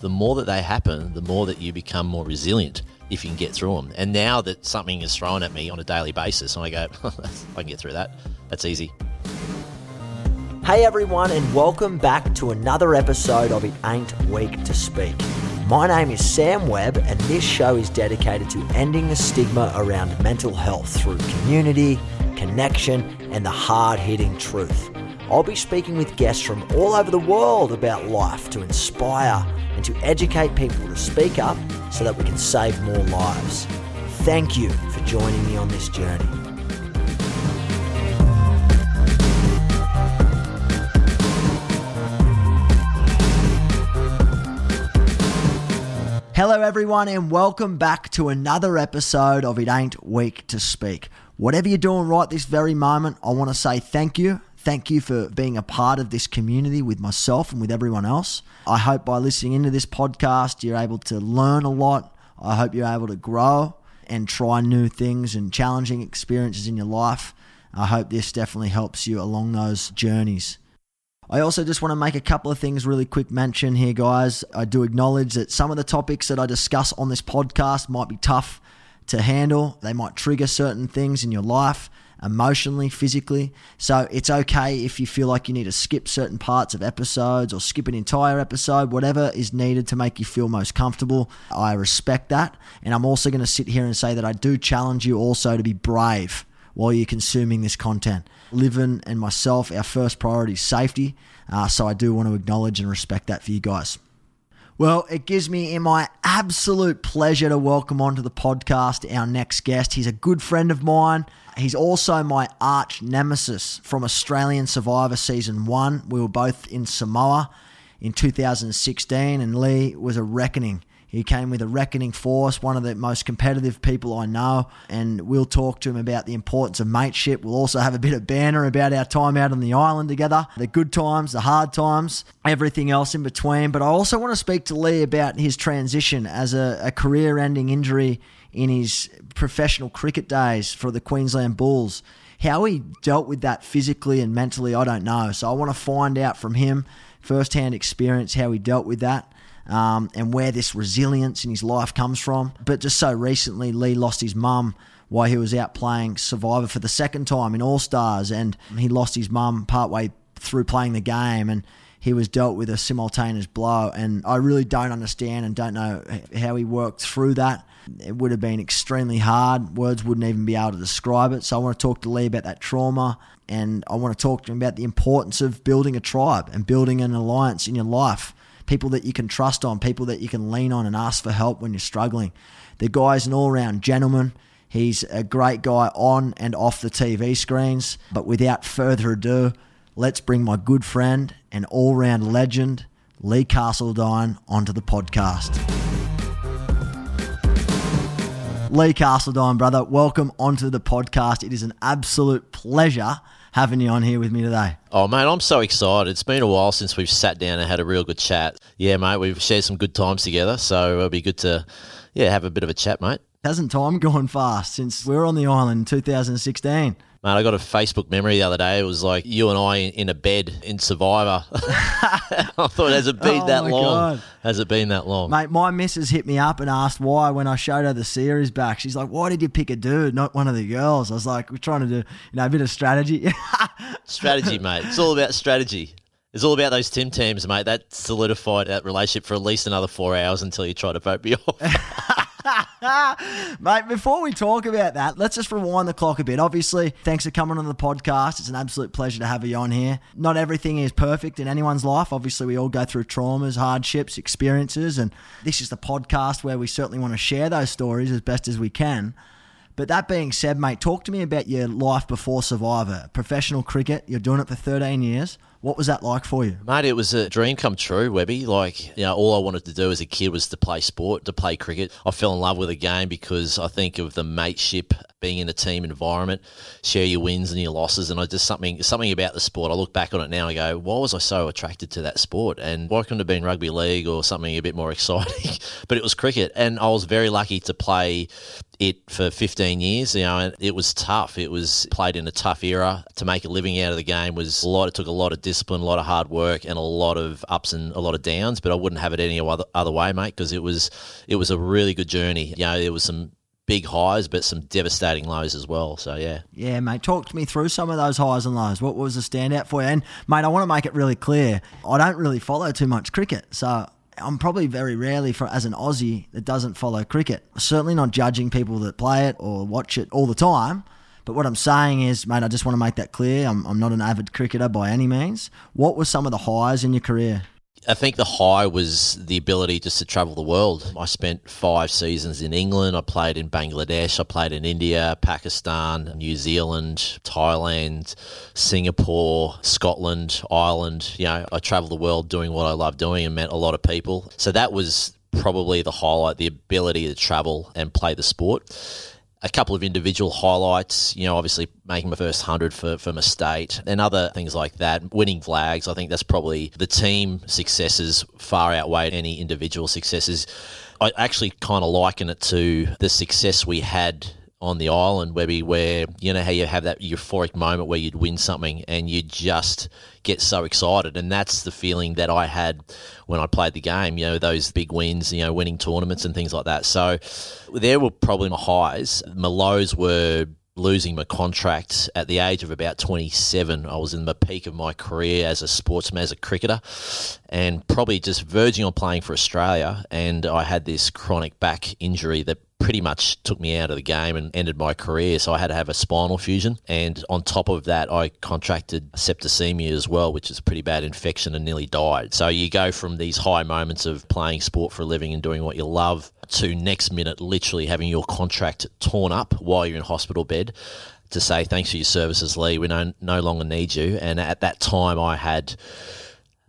the more that they happen, the more that you become more resilient if you can get through them. And now that something is thrown at me on a daily basis, and I go, I can get through that. That's easy. Hey everyone, and welcome back to another episode of It Ain't Weak to Speak. My name is Sam Webb, and this show is dedicated to ending the stigma around mental health through community, connection, and the hard hitting truth. I'll be speaking with guests from all over the world about life to inspire and to educate people to speak up so that we can save more lives. Thank you for joining me on this journey. Hello, everyone, and welcome back to another episode of It Ain't Weak to Speak. Whatever you're doing right this very moment, I want to say thank you. Thank you for being a part of this community with myself and with everyone else. I hope by listening into this podcast, you're able to learn a lot. I hope you're able to grow and try new things and challenging experiences in your life. I hope this definitely helps you along those journeys. I also just want to make a couple of things really quick mention here, guys. I do acknowledge that some of the topics that I discuss on this podcast might be tough to handle. They might trigger certain things in your life emotionally, physically. So it's okay if you feel like you need to skip certain parts of episodes or skip an entire episode, whatever is needed to make you feel most comfortable. I respect that. And I'm also going to sit here and say that I do challenge you also to be brave while you're consuming this content. LIVIN and myself, our first priority is safety. Uh, so I do want to acknowledge and respect that for you guys. Well, it gives me in my absolute pleasure to welcome onto the podcast our next guest. He's a good friend of mine. He's also my arch nemesis from Australian Survivor Season 1. We were both in Samoa in 2016, and Lee was a reckoning. He came with a reckoning force, one of the most competitive people I know, and we'll talk to him about the importance of mateship. We'll also have a bit of banner about our time out on the island together, the good times, the hard times, everything else in between. But I also want to speak to Lee about his transition as a, a career ending injury in his professional cricket days for the Queensland Bulls. How he dealt with that physically and mentally, I don't know. So I want to find out from him, firsthand experience, how he dealt with that. Um, and where this resilience in his life comes from. But just so recently, Lee lost his mum while he was out playing Survivor for the second time in All Stars, and he lost his mum partway through playing the game. And he was dealt with a simultaneous blow. And I really don't understand and don't know how he worked through that. It would have been extremely hard. Words wouldn't even be able to describe it. So I want to talk to Lee about that trauma. And I want to talk to him about the importance of building a tribe and building an alliance in your life. People that you can trust on, people that you can lean on and ask for help when you're struggling. The guy's an all round gentleman. He's a great guy on and off the TV screens. But without further ado, let's bring my good friend and all round legend, Lee Carseldine, onto the podcast. Lee Carseldine, brother, welcome onto the podcast. It is an absolute pleasure having you on here with me today. Oh, mate, I'm so excited. It's been a while since we've sat down and had a real good chat. Yeah, mate, we've shared some good times together, so it'll be good to, yeah, have a bit of a chat, mate. Hasn't time gone fast since we were on the island in 2016? Man, I got a Facebook memory the other day. It was like you and I in a bed in Survivor. I thought, has it been Oh that long? God. Has it been that long? Mate, my missus hit me up and asked why when I showed her the series back. She's like, why did you pick a dude, not one of the girls? I was like, we're trying to do, you know, a bit of strategy. Strategy, mate. It's all about strategy. It's all about those Tim teams, mate. That solidified that relationship for at least another four hours until you try to vote me off. Mate, before we talk about that, let's just rewind the clock a bit. Obviously, thanks for coming on the podcast. It's an absolute pleasure to have you on here. Not everything is perfect in anyone's life. Obviously, we all go through traumas, hardships, experiences, and this is the podcast where we certainly want to share those stories as best as we can. But that being said, mate, talk to me about your life before Survivor. Professional cricket, you're doing it for 13 years. What was that like for you? Mate, it was a dream come true, Webby. Like, you know, all I wanted to do as a kid was to play sport, to play cricket. I fell in love with the game because I think of the mateship, being in a team environment, share your wins and your losses, and I just something something about the sport. I look back on it now and go, why was I so attracted to that sport? And why couldn't it have been rugby league or something a bit more exciting? but it was cricket, and I was very lucky to play it for 15 years, you know, and it was tough. It was played in a tough era. To make a living out of the game was a lot. It took a lot of discipline, a lot of hard work, and a lot of ups and a lot of downs. But I wouldn't have it any other other way, mate, because it was it was a really good journey. You know, there was some big highs, but some devastating lows as well. So yeah, yeah, mate. Talk to me through some of those highs and lows. What was the standout for you? And mate, I want to make it really clear. I don't really follow too much cricket, so I'm probably very rarely, for, as an Aussie, that doesn't follow cricket. Certainly not judging people that play it or watch it all the time. But what I'm saying is, mate, I just want to make that clear. I'm, I'm not an avid cricketer by any means. What were some of the highs in your career? I think the high was the ability just to travel the world. I spent five seasons in England. I played in Bangladesh. I played in India, Pakistan, New Zealand, Thailand, Singapore, Scotland, Ireland. You know, I traveled the world doing what I love doing and met a lot of people. So that was probably the highlight the ability to travel and play the sport a couple of individual highlights, you know, obviously making my first 100 for, for my state and other things like that. Winning flags, I think that's probably the team successes far outweigh any individual successes. I actually kind of liken it to the success we had on the island, Webby, where you know how you have that euphoric moment where you'd win something and you just get so excited, and that's the feeling that I had when I played the game. You know, those big wins, you know, winning tournaments and things like that. So there were probably my highs. My lows were losing my contract at the age of about 27. I was in the peak of my career as a sportsman, as a cricketer, and probably just verging on playing for Australia. And I had this chronic back injury that pretty much took me out of the game and ended my career. So I had to have a spinal fusion. And on top of that, I contracted septicemia as well, which is a pretty bad infection and nearly died. So you go from these high moments of playing sport for a living and doing what you love to next minute literally having your contract torn up while you're in hospital bed to say thanks for your services, Lee. We no, no longer need you. And at that time, I had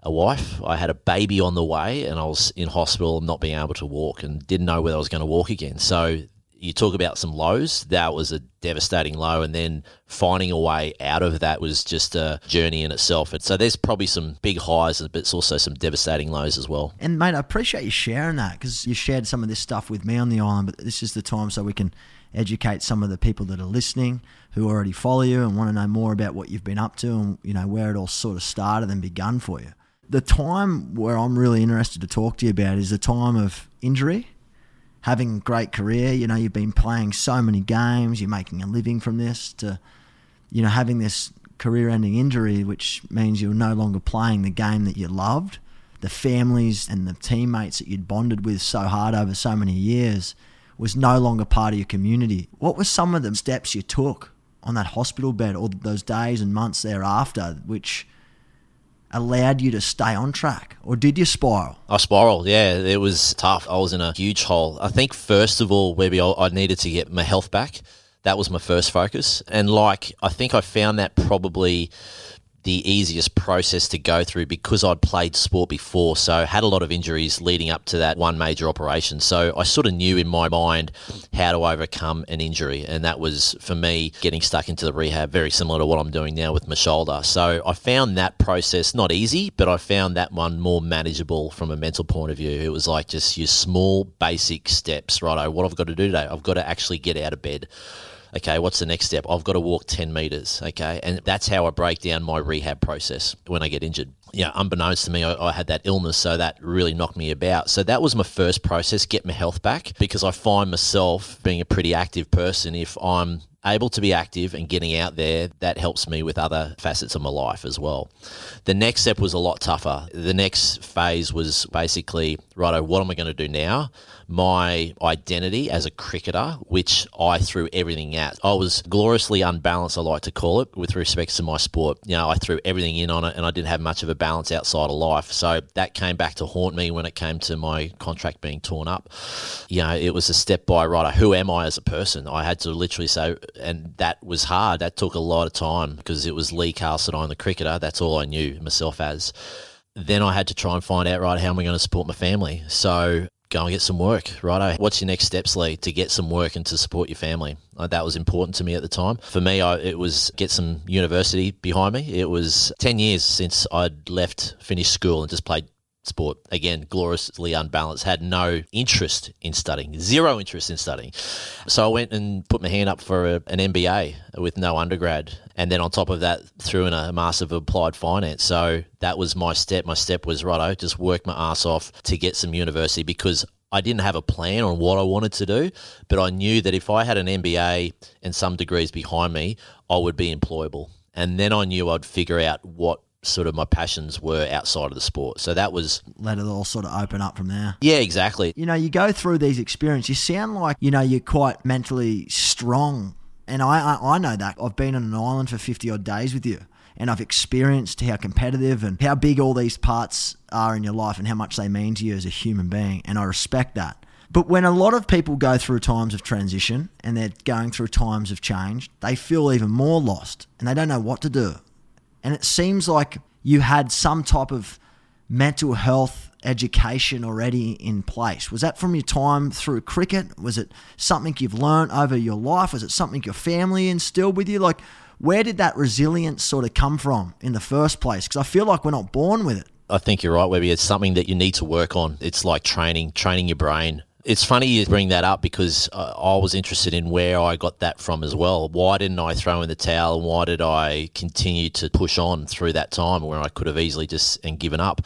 a wife. I had a baby on the way, and I was in hospital, and not being able to walk, and didn't know whether I was going to walk again. So you talk about some lows. That was a devastating low, and then finding a way out of that was just a journey in itself. And so there's probably some big highs, but it's also some devastating lows as well. And mate, I appreciate you sharing that because you shared some of this stuff with me on the island. But this is the time so we can educate some of the people that are listening who already follow you and want to know more about what you've been up to and you know where it all sort of started and begun for you the time where I'm really interested to talk to you about is the time of injury. Having a great career, you know, you've been playing so many games, you're making a living from this, to, you know, having this career ending injury, which means you're no longer playing the game that you loved. The families and the teammates that you'd bonded with so hard over so many years was no longer part of your community. What were some of the steps you took on that hospital bed or those days and months thereafter, which allowed you to stay on track, or did you spiral? I spiraled. Yeah, it was tough. I was in a huge hole. I think first of all, maybe I needed to get my health back. That was my first focus, and like I think I found that probably the easiest process to go through because I'd played sport before, so had a lot of injuries leading up to that one major operation. So I sort of knew in my mind how to overcome an injury, and that was for me getting stuck into the rehab, very similar to what I'm doing now with my shoulder. So I found that process not easy, but I found that one more manageable from a mental point of view. It was like just your small, basic steps, right? What I've got to do today, I've got to actually get out of bed okay, what's the next step? I've got to walk 10 meters, okay? And that's how I break down my rehab process when I get injured. Yeah, unbeknownst to me, I, I, had that illness, so that really knocked me about. So that was my first process, get my health back, because I find myself being a pretty active person. If I'm able to be active and getting out there, that helps me with other facets of my life as well. The next step was a lot tougher. The next phase was basically, righto, what am I going to do now? My identity as a cricketer, which I threw everything at. I was gloriously unbalanced, I like to call it, with respect to my sport. You know, I threw everything in on it and I didn't have much of a balance outside of life. So that came back to haunt me when it came to my contract being torn up. You know, it was a step by, righto, who am I as a person? I had to literally say, and that was hard. That took a lot of time because it was Lee I'm the cricketer. That's all I knew myself as. Then I had to try and find out, right, how am I going to support my family? So go and get some work, right? What's your next steps, Lee, to get some work and to support your family? Uh, that was important to me at the time. For me, I, it was get some university behind me. It was 10 years since I'd left, finished school, and just played sport. Again, gloriously unbalanced, had no interest in studying, zero interest in studying. So I went and put my hand up for a, an MBA with no undergrad. And then on top of that, threw in a Master of Applied Finance. So that was my step. My step was, righto, just work my ass off to get some university because I didn't have a plan on what I wanted to do, but I knew that if I had an MBA and some degrees behind me, I would be employable. And then I knew I'd figure out what sort of my passions were outside of the sport. So that was let it all sort of open up from there. Yeah, exactly. You know, you go through these experiences. You sound like you know you're quite mentally strong, and I I, I know that. I've been on an island for fifty odd days with you. And I've experienced how competitive and how big all these parts are in your life and how much they mean to you as a human being. And I respect that. But when a lot of people go through times of transition and they're going through times of change, they feel even more lost and they don't know what to do. And it seems like you had some type of mental health education already in place. Was that from your time through cricket? Was it something you've learned over your life? Was it something your family instilled with you? Like, where did that resilience sort of come from in the first place? Because I feel like we're not born with it. I think you're right, Webby. It's something that you need to work on. It's like training, training your brain it's funny you bring that up because uh, I was interested in where I got that from as well. Why didn't I throw in the towel? And why did I continue to push on through that time where I could have easily just and given up?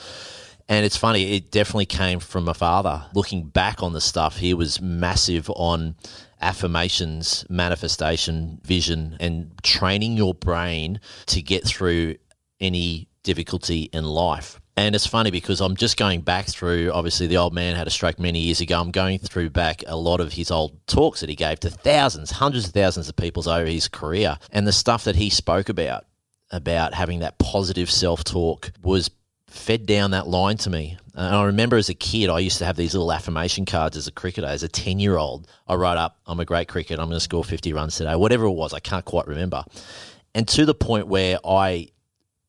And it's funny, it definitely came from my father. Looking back on the stuff, he was massive on affirmations, manifestation, vision, and training your brain to get through any difficulty in life. And it's funny because I'm just going back through, obviously, the old man had a stroke many years ago. I'm going through back a lot of his old talks that he gave to thousands, hundreds of thousands of people over his career. And the stuff that he spoke about, about having that positive self talk, was fed down that line to me. And I remember as a kid, I used to have these little affirmation cards as a cricketer. As a 10 year old, I wrote up, I'm a great cricketer. I'm going to score 50 runs today, whatever it was. I can't quite remember. And to the point where I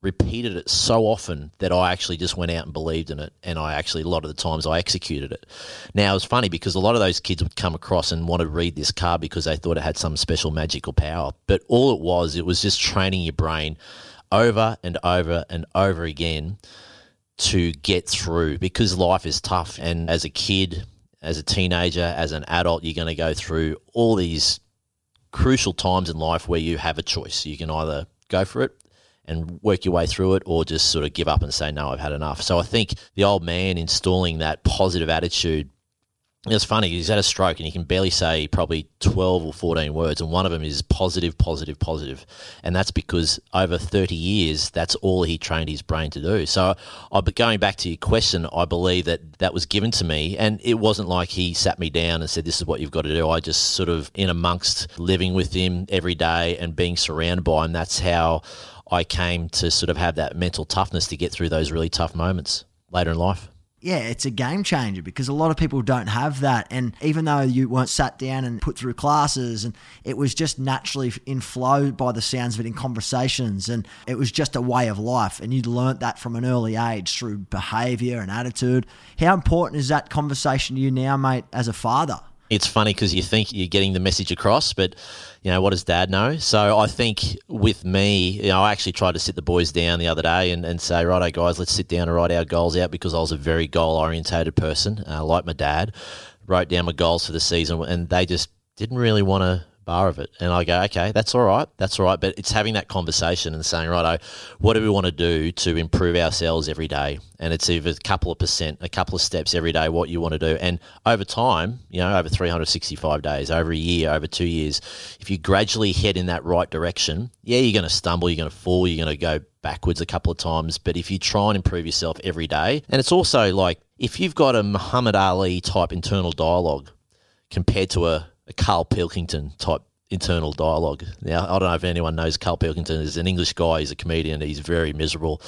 repeated it so often that I actually just went out and believed in it. And I actually, a lot of the times, I executed it. Now, it's funny because a lot of those kids would come across and want to read this card because they thought it had some special magical power. But all it was, it was just training your brain over and over and over again to get through because life is tough. And as a kid, as a teenager, as an adult, you're going to go through all these crucial times in life where you have a choice. You can either go for it and work your way through it or just sort of give up and say, no, I've had enough. So I think the old man installing that positive attitude. It's funny, he's had a stroke and he can barely say probably 12 or 14 words, and one of them is positive, positive, positive. And that's because over 30 years, that's all he trained his brain to do. So, I, but going back to your question, I believe that that was given to me, and it wasn't like he sat me down and said, This is what you've got to do. I just sort of, in amongst living with him every day and being surrounded by him, that's how I came to sort of have that mental toughness to get through those really tough moments later in life. Yeah, it's a game changer because a lot of people don't have that. And even though you weren't sat down and put through classes, and it was just naturally in flow by the sounds of it in conversations, and it was just a way of life. And you'd learnt that from an early age through behavior and attitude. How important is that conversation to you now, mate, as a father? It's funny because you think you're getting the message across, but you know what does Dad know? So I think with me, you know, I actually tried to sit the boys down the other day and, and say, righto, guys, let's sit down and write our goals out because I was a very goal orientated person, uh, like my dad. Wrote down my goals for the season, and they just didn't really want to bar of it. And I go, okay, that's all right. That's all right. But it's having that conversation and saying, right, what do we want to do to improve ourselves every day? And it's either a couple of percent, a couple of steps every day, what you want to do. And over time, you know, over 365 days, over a year, over two years, if you gradually head in that right direction, yeah, you're going to stumble, you're going to fall, you're going to go backwards a couple of times. But if you try and improve yourself every day, and it's also like if you've got a Muhammad Ali type internal dialogue compared to a a Carl Pilkington type internal dialogue. Now, I don't know if anyone knows Carl Pilkington is an English guy. He's a comedian. He's very miserable.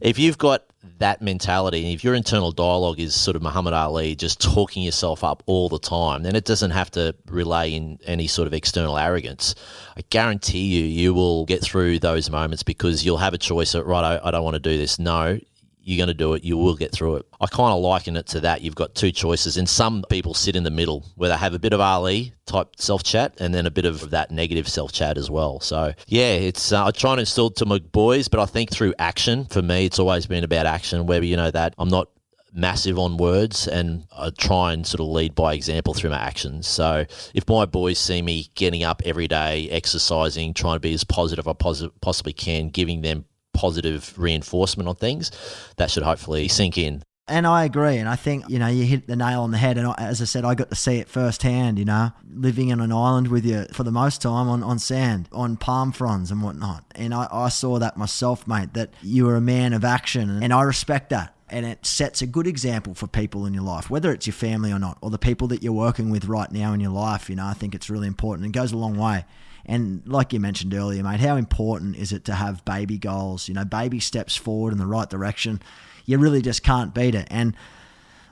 If you've got that mentality, and if your internal dialogue is sort of Muhammad Ali, just talking yourself up all the time, then it doesn't have to relay in any sort of external arrogance. I guarantee you, you will get through those moments because you'll have a choice right, I, I don't want to do this. No, you're going to do it. You will get through it. I kind of liken it to that. You've got two choices, and some people sit in the middle where they have a bit of Ali type self chat and then a bit of that negative self chat as well. So yeah, it's uh, I try and instill to my boys, but I think through action for me, it's always been about action. whether you know that I'm not massive on words and I try and sort of lead by example through my actions. So if my boys see me getting up every day, exercising, trying to be as positive as I possibly can, giving them positive reinforcement on things, that should hopefully sink in. And I agree. And I think, you know, you hit the nail on the head. And as I said, I got to see it firsthand, you know, living in an island with you for the most time on, on sand, on palm fronds and whatnot. And I, I saw that myself, mate, that you were a man of action. And I respect that. And it sets a good example for people in your life, whether it's your family or not, or the people that you're working with right now in your life. You know, I think it's really important. It goes a long way. And like you mentioned earlier, mate, how important is it to have baby goals? You know, baby steps forward in the right direction. You really just can't beat it. And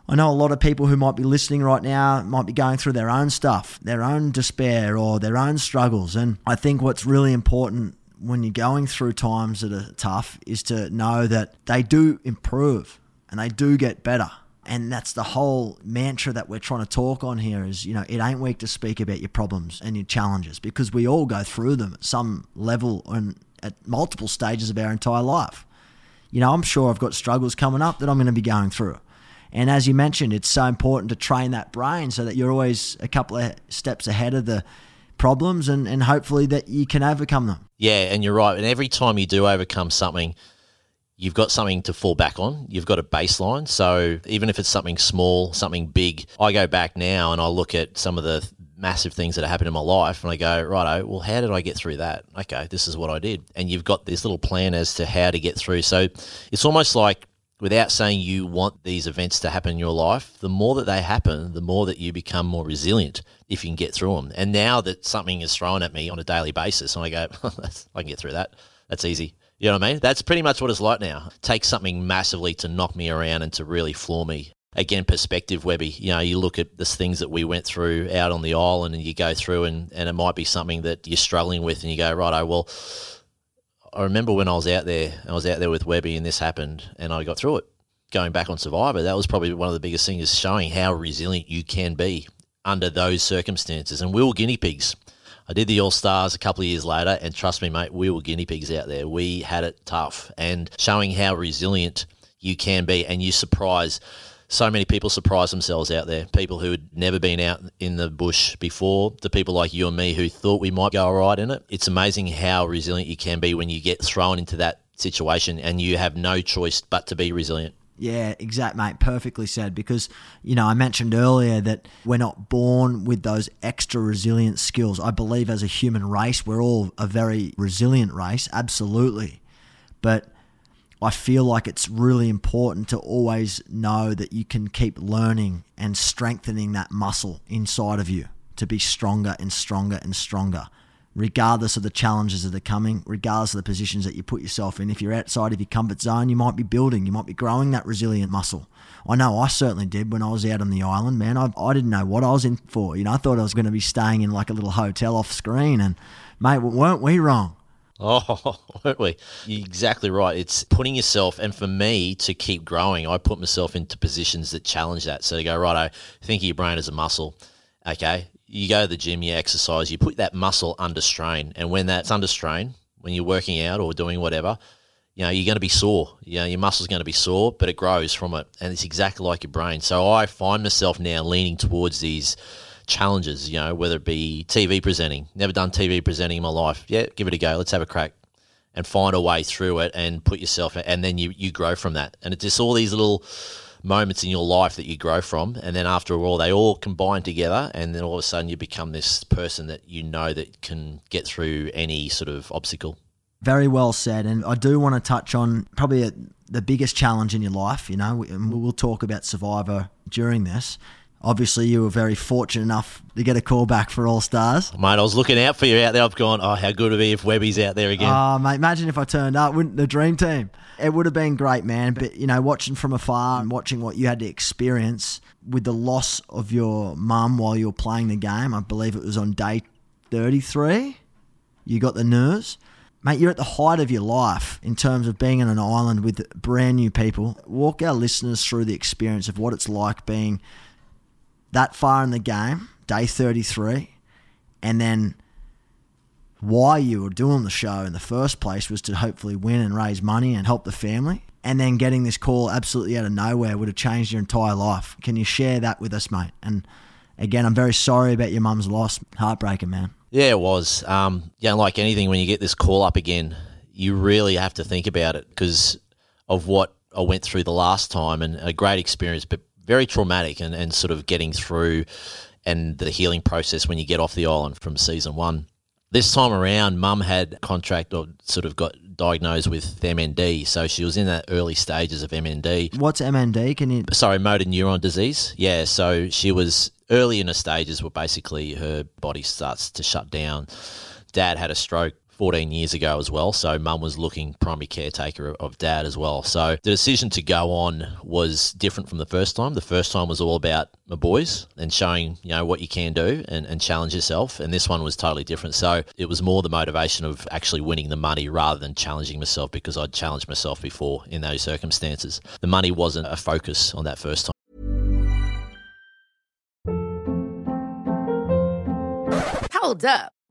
I know a lot of people who might be listening right now might be going through their own stuff, their own despair or their own struggles. And I think what's really important when you're going through times that are tough is to know that they do improve and they do get better. And that's the whole mantra that we're trying to talk on here is, you know, it ain't weak to speak about your problems and your challenges because we all go through them at some level and at multiple stages of our entire life. You know, I'm sure I've got struggles coming up that I'm going to be going through. And as you mentioned, it's so important to train that brain so that you're always a couple of steps ahead of the problems and, and hopefully that you can overcome them. Yeah, and you're right. And every time you do overcome something, you've got something to fall back on. You've got a baseline. So even if it's something small, something big, I go back now and I look at some of the massive things that have happened in my life and I go, righto, well, how did I get through that? Okay, this is what I did. And you've got this little plan as to how to get through. So it's almost like without saying you want these events to happen in your life, the more that they happen, the more that you become more resilient if you can get through them. And now that something is thrown at me on a daily basis, and I go, I can get through that. That's easy. You know what I mean? That's pretty much what it's like now. It takes something massively to knock me around and to really floor me. Again, perspective, Webby. You know, you look at the things that we went through out on the island and you go through and, and it might be something that you're struggling with and you go, right, oh, well, I remember when I was out there, I was out there with Webby and this happened and I got through it. Going back on Survivor, that was probably one of the biggest things, is showing how resilient you can be under those circumstances. And we were guinea pigs. I did the All Stars a couple of years later, and trust me, mate, we were guinea pigs out there. We had it tough, and showing how resilient you can be, and you surprise so many people surprise themselves out there. People who had never been out in the bush before, the people like you and me who thought we might go all right in it. It's amazing how resilient you can be when you get thrown into that situation and you have no choice but to be resilient. Yeah, exact, mate. Perfectly said. Because, you know, I mentioned earlier that we're not born with those extra resilient skills. I believe as a human race, we're all a very resilient race, absolutely. But I feel like it's really important to always know that you can keep learning and strengthening that muscle inside of you to be stronger and stronger and stronger regardless of the challenges that are coming, regardless of the positions that you put yourself in. If you're outside of your comfort zone, you might be building, you might be growing that resilient muscle. I know I certainly did when I was out on the island, man. I, I didn't know what I was in for. You know, I thought I was going to be staying in like a little hotel off screen, and mate, weren't we wrong? Oh, weren't we? You're exactly right. It's putting yourself, and for me to keep growing, I put myself into positions that challenge that. So to go, right, I think of your brain as a muscle. Okay, you go to the gym, you exercise, you put that muscle under strain. And when that's under strain, when you're working out or doing whatever, you know, you're going to be sore. You know, your muscle's going to be sore, but it grows from it. And it's exactly like your brain. So I find myself now leaning towards these challenges, you know, whether it be TV presenting. Never done TV presenting in my life. Yeah, give it a go. Let's have a crack and find a way through it and put yourself, and then you, you grow from that. And it's just all these little moments in your life that you grow from, and then after all, they all combine together, and then all of a sudden you become this person that you know that can get through any sort of obstacle. Very well said, and I do want to touch on probably a, the biggest challenge in your life. You know, we, we'll talk about Survivor during this. Obviously, you were very fortunate enough to get a call back for All Stars. Oh, mate, I was looking out for you out there. I've gone, oh, how good would it be if Webby's out there again? Oh, mate, imagine if I turned up, wouldn't the dream team? It would have been great, man. But, you know, watching from afar and watching what you had to experience with the loss of your mum while you were playing the game, I believe it was on day 33, you got the nerves. Mate, you're at the height of your life in terms of being on an island with brand new people. Walk our listeners through the experience of what it's like being that far in the game, day 33, and then why you were doing the show in the first place was to hopefully win and raise money and help the family. And then getting this call absolutely out of nowhere would have changed your entire life. Can you share that with us, mate? And again, I'm very sorry about your mum's loss. Heartbreaking, man. Yeah, it was. Um, yeah, like anything, when you get this call up again, you really have to think about it because of what I went through the last time and a great experience, but very traumatic and, and sort of getting through and the healing process when you get off the island from season one. This time around, mum had contract or sort of got diagnosed with MND. So she was in the early stages of MND. What's MND? Can you? Sorry, motor neuron disease. Yeah. So she was early in the stages where basically her body starts to shut down. Dad had a stroke 14 years ago as well. So mum was looking primary caretaker of dad as well. So the decision to go on was different from the first time. The first time was all about my boys and showing, you know, what you can do and, and challenge yourself. And this one was totally different. So it was more the motivation of actually winning the money rather than challenging myself because I'd challenged myself before in those circumstances. The money wasn't a focus on that first time. Hold up.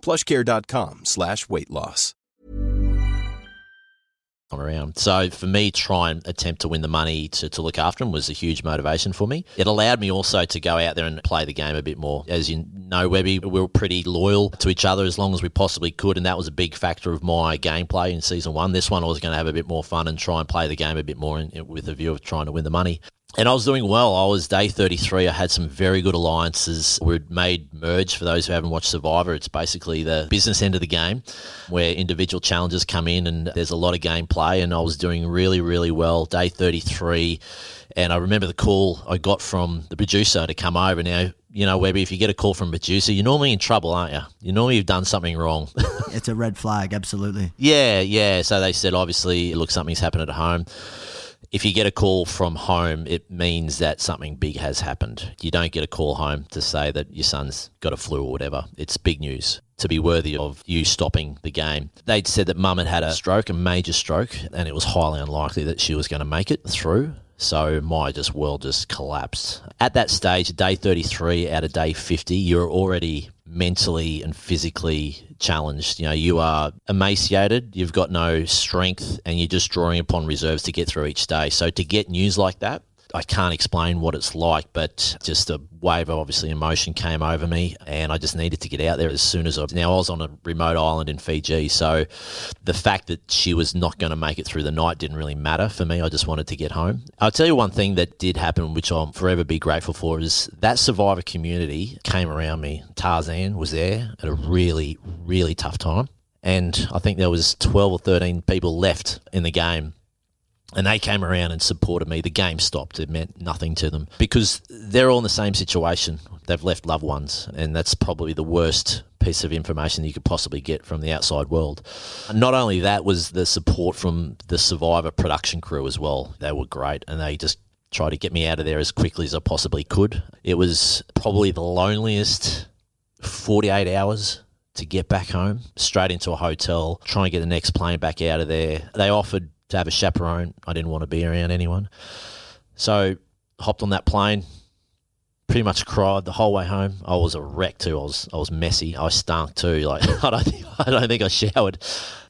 plushcare.com slash weight loss. around. So for me, try and attempt to win the money to, to look after him was a huge motivation for me. It allowed me also to go out there and play the game a bit more. As you know, Webby, we were pretty loyal to each other as long as we possibly could, and that was a big factor of my gameplay in season one. This one, I was going to have a bit more fun and try and play the game a bit more in, with a view of trying to win the money. And I was doing well. I was day 33. I had some very good alliances. We'd made Merge, for those who haven't watched Survivor, it's basically the business end of the game where individual challenges come in and there's a lot of gameplay. And I was doing really, really well. Day 33. And I remember the call I got from the producer to come over. Now, you know, Webby, if you get a call from a producer, you're normally in trouble, aren't you? You normally have done something wrong. It's a red flag, absolutely. yeah, yeah. So they said, obviously, look, something's happened at home if you get a call from home, it means that something big has happened. You don't get a call home to say that your son's got a flu or whatever. It's big news to be worthy of you stopping the game. They'd said that mum had had a stroke, a major stroke, and it was highly unlikely that she was going to make it through. So my just world just collapsed. At that stage, day 33 out of day 50, you're already mentally and physically challenged. You know, you are emaciated, you've got no strength, and you're just drawing upon reserves to get through each day. So to get news like that, I can't explain what it's like, but just a wave of obviously emotion came over me, and I just needed to get out there as soon as I. Was. Now I was on a remote island in Fiji, so the fact that she was not going to make it through the night didn't really matter for me. I just wanted to get home. I'll tell you one thing that did happen, which I'll forever be grateful for, is that survivor community came around me. Tarzan was there at a really, really tough time. And I think there was 12 or 13 people left in the game and they came around and supported me. The game stopped. It meant nothing to them because they're all in the same situation. They've left loved ones, and that's probably the worst piece of information you could possibly get from the outside world. Not only that was the support from the Survivor production crew as well. They were great, and they just tried to get me out of there as quickly as I possibly could. It was probably the loneliest 48 hours to get back home, straight into a hotel, trying to get the next plane back out of there. They offered to have a chaperone. I didn't want to be around anyone. So hopped on that plane, pretty much cried the whole way home. I was a wreck too. I was I was messy. I stunk too. Like I don't think I don't think I showered.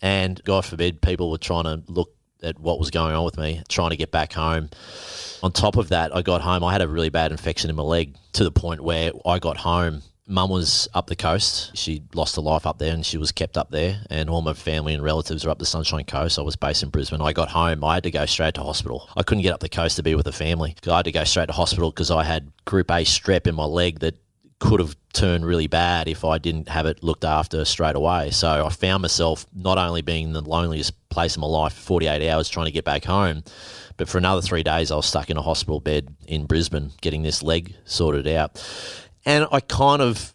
And God forbid people were trying to look at what was going on with me, trying to get back home. On top of that, I got home. I had a really bad infection in my leg to the point where I got home Mum was up the coast. She lost her life up there and she was kept up there. And all my family and relatives are up the Sunshine Coast. I was based in Brisbane. I got home. I had to go straight to hospital. I couldn't get up the coast to be with the family. I had to go straight to hospital because I had group A strep in my leg that could have turned really bad if I didn't have it looked after straight away. So I found myself not only being the loneliest place in my life for 48 hours trying to get back home, but for another three days I was stuck in a hospital bed in Brisbane getting this leg sorted out. And I kind of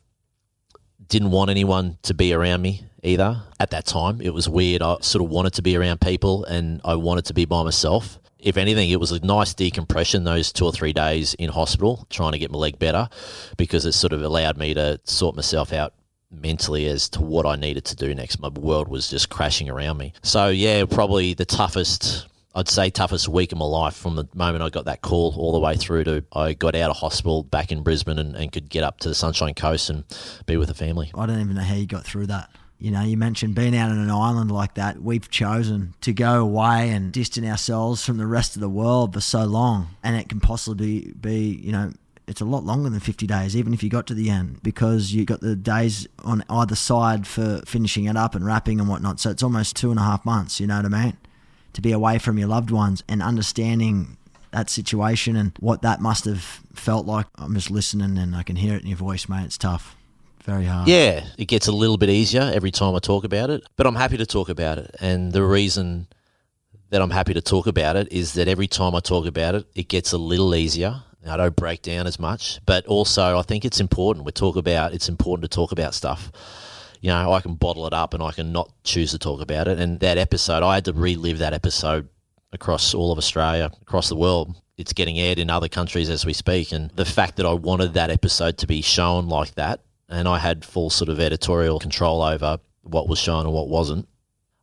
didn't want anyone to be around me either at that time. It was weird. I sort of wanted to be around people and I wanted to be by myself. If anything, it was a nice decompression those two or three days in hospital trying to get my leg better because it sort of allowed me to sort myself out mentally as to what I needed to do next. My world was just crashing around me. So, yeah, probably the toughest I'd say toughest week of my life from the moment I got that call all the way through to I got out of hospital back in Brisbane and, and could get up to the Sunshine Coast and be with the family. I don't even know how you got through that. You know, you mentioned being out on an island like that. We've chosen to go away and distance ourselves from the rest of the world for so long. And it can possibly be, you know, it's a lot longer than 50 days, even if you got to the end, because you got the days on either side for finishing it up and wrapping and whatnot. So it's almost two and a half months, you know what I mean? To be away from your loved ones and understanding that situation and what that must have felt like. I'm just listening and I can hear it in your voice, mate. It's tough. Very hard. Yeah, it gets a little bit easier every time I talk about it, but I'm happy to talk about it. And the reason that I'm happy to talk about it is that every time I talk about it, it gets a little easier. I don't break down as much, but also I think it's important. We talk about it's important to talk about stuff you know, I can bottle it up and I can not choose to talk about it. And that episode, I had to relive that episode across all of Australia, across the world. It's getting aired in other countries as we speak. And the fact that I wanted that episode to be shown like that, and I had full sort of editorial control over what was shown and what wasn't.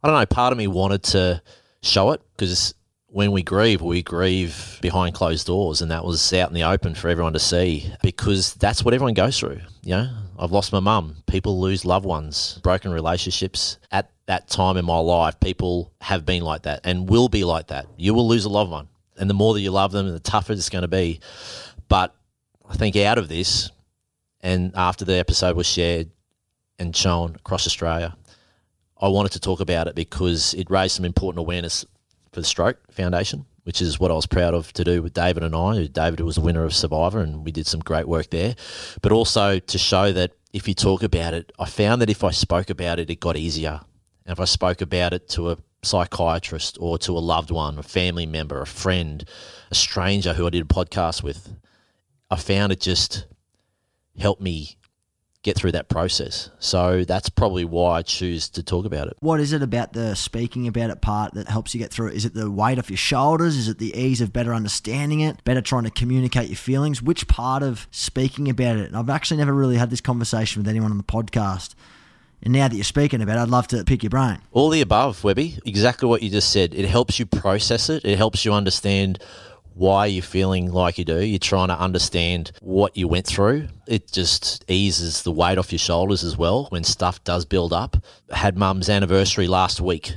I don't know, part of me wanted to show it because when we grieve, we grieve behind closed doors, and that was out in the open for everyone to see because that's what everyone goes through. You know, I've lost my mum. People lose loved ones, broken relationships. At that time in my life, people have been like that and will be like that. You will lose a loved one, and the more that you love them, the tougher it's going to be. But I think out of this, and after the episode was shared and shown across Australia, I wanted to talk about it because it raised some important awareness for the Stroke Foundation, which is what I was proud of to do with David and I. David was a winner of Survivor, and we did some great work there. But also to show that if you talk about it, I found that if I spoke about it, it got easier. And if I spoke about it to a psychiatrist or to a loved one, a family member, a friend, a stranger who I did a podcast with, I found it just helped me get through that process. So that's probably why I choose to talk about it. What is it about the speaking about it part that helps you get through it? Is it the weight off your shoulders? Is it the ease of better understanding it, better trying to communicate your feelings? Which part of speaking about it? And I've actually never really had this conversation with anyone on the podcast. And now that you're speaking about it, I'd love to pick your brain. All the above, Webby. Exactly what you just said. It helps you process it. It helps you understand why you're feeling like you do. You're trying to understand what you went through. It just eases the weight off your shoulders as well when stuff does build up. had mum's anniversary last week,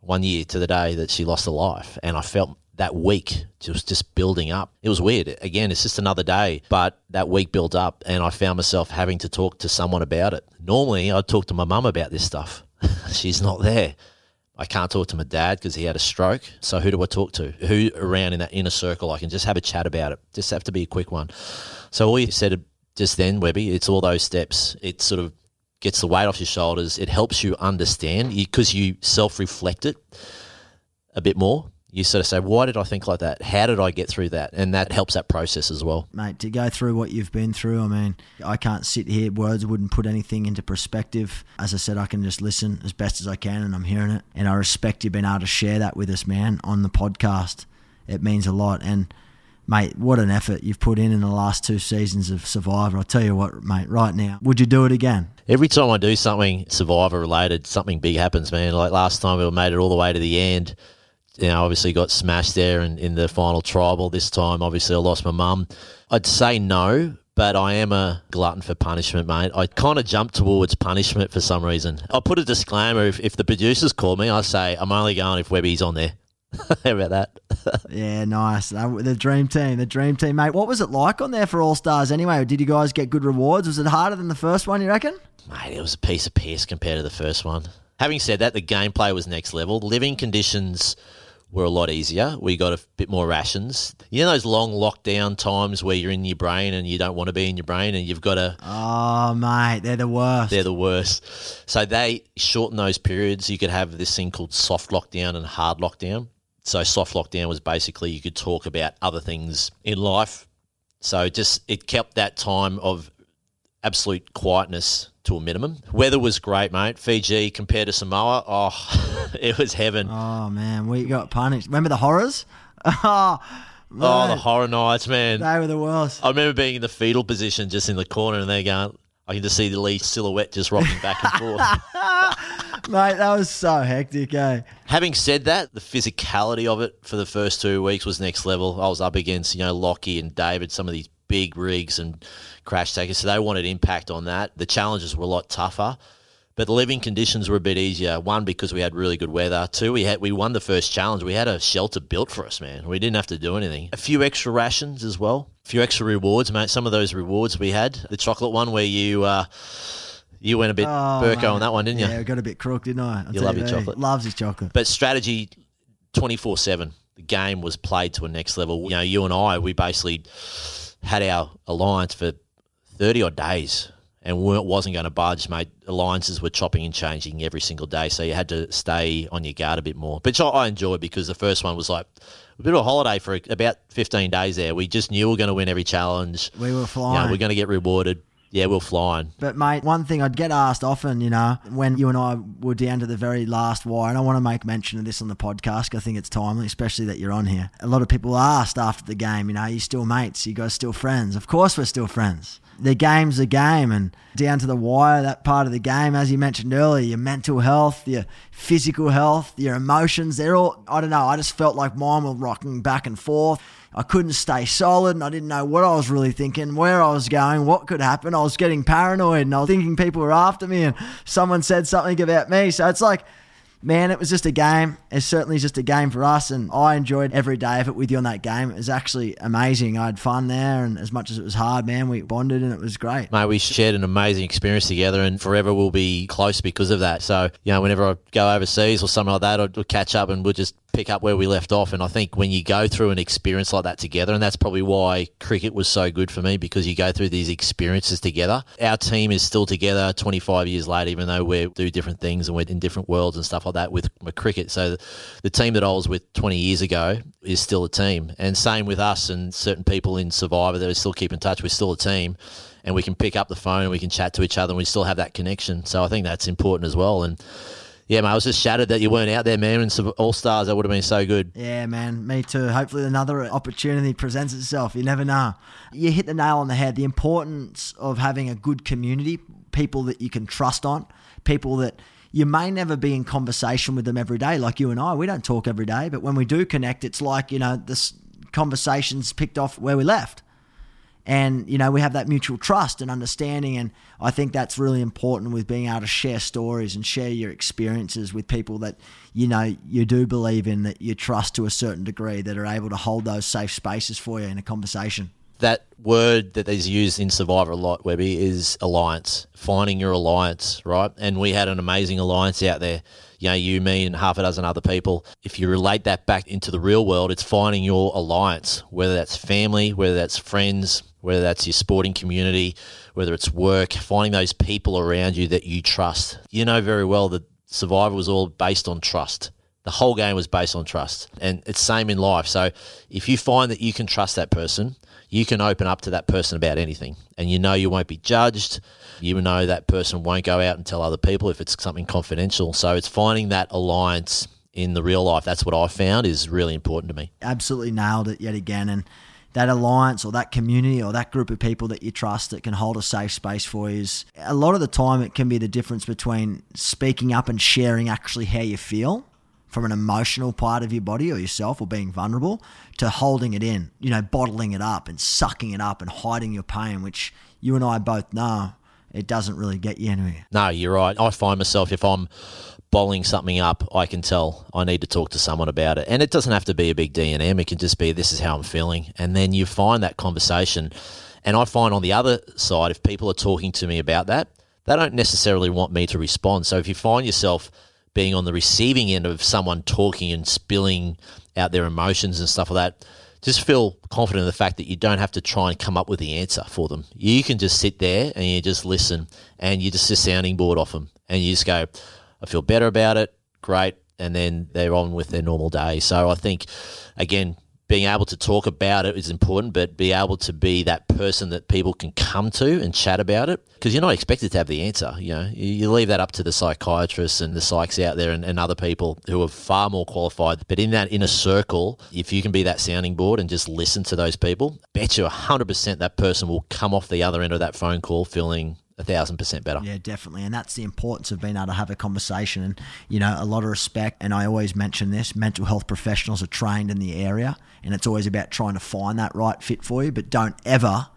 one year to the day that she lost her life, and I felt that week was just building up. It was weird. Again, it's just another day, but that week built up, and I found myself having to talk to someone about it. Normally, I'd talk to my mum about this stuff. She's not there. I can't talk to my dad because he had a stroke. So who do I talk to? Who around in that inner circle I can just have a chat about it? Just have to be a quick one. So all you said just then, Webby, it's all those steps. It sort of gets the weight off your shoulders. It helps you understand because you, self reflect it a bit more you sort of say, why did I think like that? How did I get through that? And that helps that process as well. Mate, to go through what you've been through, I mean, I can't sit here, words wouldn't put anything into perspective. As I said, I can just listen as best as I can and I'm hearing it. And I respect you being able to share that with us, man, on the podcast. It means a lot. And, mate, what an effort you've put in in the last two seasons of Survivor. I'll tell you what, mate, right now, would you do it again? Every time I do something Survivor related, something big happens, man. Like last time we made it all the way to the end you know, obviously got smashed there in, in the final tribal. This time, obviously, I lost my mum. I'd say no, but I am a glutton for punishment, mate. I kind of jump towards punishment for some reason. I'll put a disclaimer if, if the producers call me, I say I'm only going if Webby's on there. How about that? yeah, nice. The dream team, the dream team, mate. What was it like on there for All Stars anyway? Did you guys get good rewards? Was it harder than the first one, you reckon? Mate, it was a piece of piss compared to the first one. Having said that, the gameplay was next level. Living conditions were a lot easier. We got a bit more rations. You know those long lockdown times where you're in your brain and you don't want to be in your brain and you've got to. Oh, mate, they're the worst. They're the worst. So they shorten those periods. You could have this thing called soft lockdown and hard lockdown. So soft lockdown was basically you could talk about other things in life. So just it kept that time of absolute quietness to a minimum. Weather was great, mate. Fiji compared to Samoa, oh, it was heaven. Oh man, we got punished. Remember the horrors? oh, oh, the horror nights, man. They were the worst. I remember being in the fetal position, just in the corner, and they're going. I can just see the Lee silhouette just rocking back and forth. Mate, that was so hectic, eh? Having said that, the physicality of it for the first two weeks was next level. I was up against, you know, Lockie and David, some of these big rigs and crash takers. So they wanted impact on that. The challenges were a lot tougher. But the living conditions were a bit easier. One, because we had really good weather. Two, we had we won the first challenge. We had a shelter built for us, man. We didn't have to do anything. A few extra rations as well. A few extra rewards, mate. Some of those rewards we had. The chocolate one where you uh, you went a bit oh, Burko mate. on that one, didn't you? Yeah, I got a bit crook, didn't I? I'll you love you, your chocolate. Loves his chocolate. But strategy, twenty four seven. The game was played to a next level. You know, you and I, we basically had our alliance for 30 odd days and wasn't going to budge, mate. Alliances were chopping and changing every single day, so you had to stay on your guard a bit more. But I enjoyed because the first one was like a bit of a holiday for about 15 days there. We just knew we were going to win every challenge. We were flying. You know, we're going to get rewarded. Yeah, we're flying. But mate, one thing I'd get asked often, you know, when you and I were down to the very last wire, and I want to make mention of this on the podcast. I think it's timely, especially that you're on here. A lot of people asked after the game, you know, are you still mates? Are you guys still friends? Of course, we're still friends. The game's a game, and down to the wire, that part of the game, as you mentioned earlier, your mental health, your physical health, your emotions, they're all, I don't know, I just felt like mine were rocking back and forth I couldn't stay solid and I didn't know what I was really thinking, where I was going, what could happen. I was getting paranoid and I was thinking people were after me and someone said something about me. So it's like, man, it was just a game. It's certainly just a game for us, and I enjoyed every day of it with you on that game. It was actually amazing. I had fun there, and as much as it was hard, man, we bonded and it was great. Mate, we shared an amazing experience together, and forever we'll be close because of that. So, you know, whenever I go overseas or something like that, I'll catch up and we'll just pick up where we left off. And I think when you go through an experience like that together, and that's probably why cricket was so good for me because you go through these experiences together. Our team is still together 25 years later, even though we do different things and we're in different worlds and stuff like that with, cricket. So the team that I was with 20 years ago is still a team. And same with us and certain people in Survivor that are still keep in touch. We're still a team. And we can pick up the phone and we can chat to each other and we still have that connection. So I think that's important as well. And yeah, mate, I was just shattered that you weren't out there, man. And All Stars, that would have been so good. Yeah, man, me too. Hopefully, another opportunity presents itself. You never know. You hit the nail on the head. The importance of having a good community, people that you can trust on, people that you may never be in conversation with them every day, like you and I. We don't talk every day, but when we do connect, it's like you know this conversations picked off where we left. And, you know, we have that mutual trust and understanding. And I think that's really important with being able to share stories and share your experiences with people that, you know, you do believe in, that you trust to a certain degree, that are able to hold those safe spaces for you in a conversation that word that is used in Survivor a lot, Webby, is alliance. Finding your alliance, right? And we had an amazing alliance out there. You know, you, me, and half a dozen other people. If you relate that back into the real world, it's finding your alliance, whether that's family, whether that's friends, whether that's your sporting community, whether it's work, finding those people around you that you trust. You know very well that survival was all based on trust. The whole game was based on trust. And it's same in life. So if you find that you can trust that person, you can open up to that person about anything and you know you won't be judged. You know that person won't go out and tell other people if it's something confidential. So it's finding that alliance in the real life. That's what I found is really important to me. Absolutely nailed it yet again. And that alliance or that community or that group of people that you trust that can hold a safe space for you is a lot of the time it can be the difference between speaking up and sharing actually how you feel from an emotional part of your body or yourself or being vulnerable to holding it in, you know, bottling it up and sucking it up and hiding your pain, which you and I both know it doesn't really get you anywhere. No, you're right. I find myself if I'm bottling something up, I can tell I need to talk to someone about it. And it doesn't have to be a big D and M. It can just be this is how I'm feeling. And then you find that conversation. And I find on the other side, if people are talking to me about that, they don't necessarily want me to respond. So if you find yourself being on the receiving end of someone talking and spilling out their emotions and stuff like that, just feel confident in the fact that you don't have to try and come up with the answer for them. You can just sit there and you just listen and you just a sounding board off them and you just go, I feel better about it, great. And then they're on with their normal day. So I think, again, being able to talk about it is important, but be able to be that person that people can come to and chat about it because you're not expected to have the answer. You know, you leave that up to the psychiatrists and the psychs out there and, and other people who are far more qualified. But in that inner circle, if you can be that sounding board and just listen to those people, bet you 100% that person will come off the other end of that phone call feeling a thousand percent better. Yeah, definitely. And that's the importance of being able to have a conversation and, you know, a lot of respect. And I always mention this mental health professionals are trained in the area, and it's always about trying to find that right fit for you. But don't ever,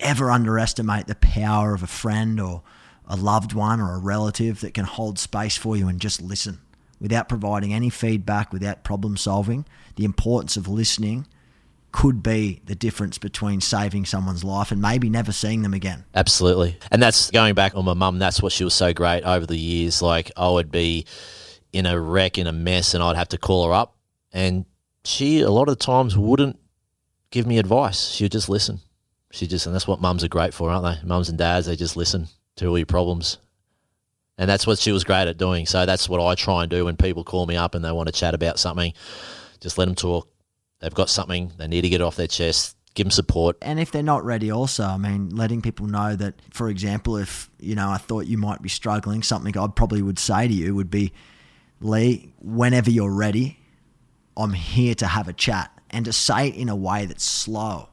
ever underestimate the power of a friend or a loved one or a relative that can hold space for you and just listen without providing any feedback, without problem solving. The importance of listening could be the difference between saving someone's life and maybe never seeing them again. Absolutely. And that's going back on my mum, that's what she was so great over the years. Like I would be in a wreck, in a mess, and I'd have to call her up. And she, a lot of times, wouldn't give me advice. She would just listen. She just, and that's what mums are great for, aren't they? Mums and dads, they just listen to all your problems. And that's what she was great at doing. So that's what I try and do when people call me up and they want to chat about something. Just let them talk They've got something, they need to get off their chest, give them support. And if they're not ready, also, I mean, letting people know that, for example, if, you know, I thought you might be struggling, something I probably would say to you would be, Lee, whenever you're ready, I'm here to have a chat. And to say it in a way that's slow.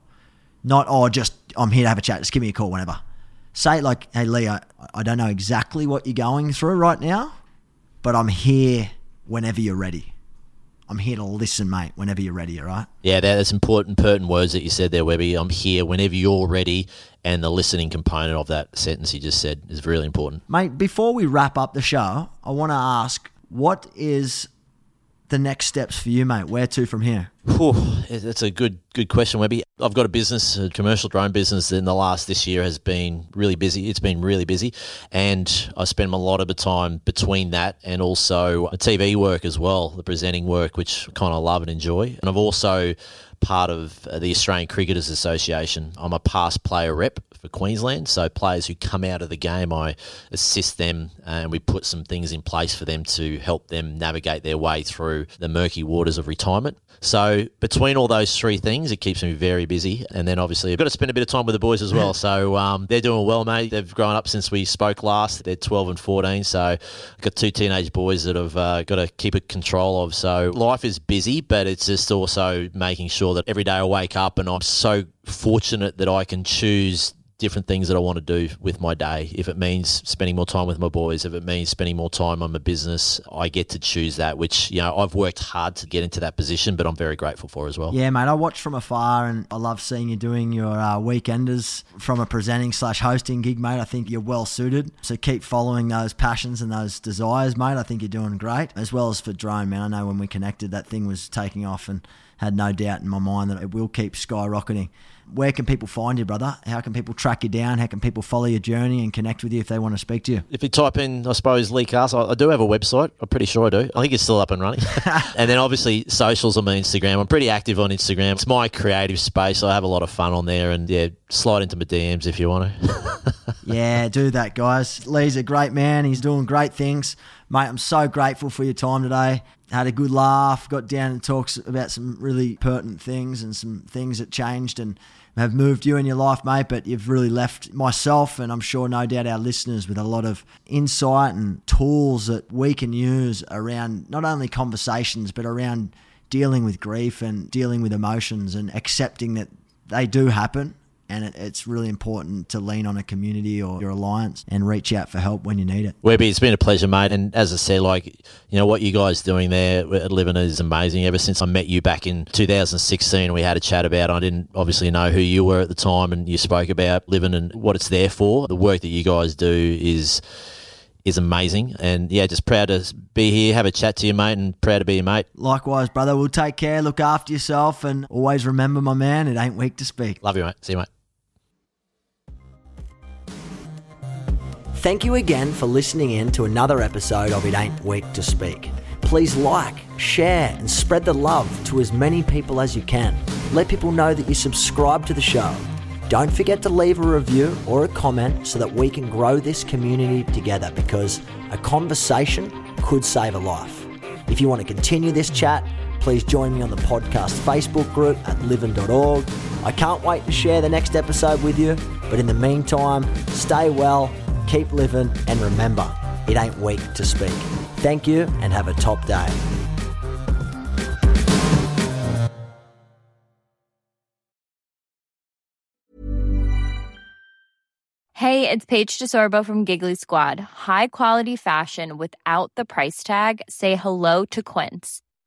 Not, oh, just, I'm here to have a chat. Just give me a call whenever. Say it like, hey, Lee, I, I don't know exactly what you're going through right now, but I'm here whenever you're ready. I'm here to listen, mate, whenever you're ready, all right? Yeah, that's important, pertinent words that you said there, Webby. I'm here whenever you're ready. And the listening component of that sentence you just said is really important. Mate, before we wrap up the show, I want to ask what is the next steps for you, mate? Where to from here? Whew, that's a good good question, Webby. I've got a business, a commercial drone business. In the last this year has been really busy. It's been really busy, and I spend a lot of the time between that and also TV work as well, the presenting work, which I kind of love and enjoy. And I've also part of the Australian Cricketers Association. I'm a past player rep for Queensland. So players who come out of the game, I assist them and we put some things in place for them to help them navigate their way through the murky waters of retirement. So between all those three things, it keeps me very busy. And then obviously I've got to spend a bit of time with the boys as well. So um, they're doing well, mate. They've grown up since we spoke last. They're 12 and 14. So I've got two teenage boys that I've uh, got to keep a control of. So life is busy, but it's just also making sure that every day I wake up and I'm so fortunate that I can choose different things that I want to do with my day. If it means spending more time with my boys, if it means spending more time on my business, I get to choose that, which, you know, I've worked hard to get into that position, but I'm very grateful for as well. Yeah, mate. I watch from afar and I love seeing you doing your uh, weekenders from a presenting slash hosting gig, mate. I think you're well suited. So keep following those passions and those desires, mate. I think you're doing great. As well as for drone, man. I know when we connected, that thing was taking off and had no doubt in my mind that it will keep skyrocketing. Where can people find you, brother? How can people track you down? How can people follow your journey and connect with you if they want to speak to you? If you type in, I suppose, Lee Castle, I do have a website. I'm pretty sure I do. I think it's still up and running. and then obviously socials on my Instagram. I'm pretty active on Instagram. It's my creative space. I have a lot of fun on there. And yeah, slide into my DMs if you want to. yeah, do that, guys. Lee's a great man. He's doing great things. Mate, I'm so grateful for your time today. Had a good laugh, got down and talks about some really pertinent things and some things that changed and have moved you in your life, mate, but you've really left myself and I'm sure no doubt our listeners with a lot of insight and tools that we can use around not only conversations, but around dealing with grief and dealing with emotions and accepting that they do happen and it, it's really important to lean on a community or your alliance and reach out for help when you need it. Webby, it's been a pleasure, mate. And as I said, like you know what you guys doing there at LIVIN is amazing. Ever since I met you back in 2016, we had a chat about. I didn't obviously know who you were at the time, and you spoke about LIVIN and what it's there for. The work that you guys do is is amazing. And yeah, just proud to be here, have a chat to you, mate, and proud to be your mate. Likewise, brother. We'll take care, look after yourself, and always remember, my man, it ain't weak to speak. Love you, mate. See you, mate. Thank you again for listening in to another episode of It Ain't Weak to Speak. Please like, share, and spread the love to as many people as you can. Let people know that you subscribe to the show. Don't forget to leave a review or a comment so that we can grow this community together because a conversation could save a life. If you want to continue this chat, please join me on the podcast Facebook group at livin.org. I can't wait to share the next episode with you, but in the meantime, stay well keep living, and remember, it ain't weak to speak. Thank you and have a top day. Hey, it's Paige DeSorbo from Giggly Squad. High quality fashion without the price tag? Say hello to Quince.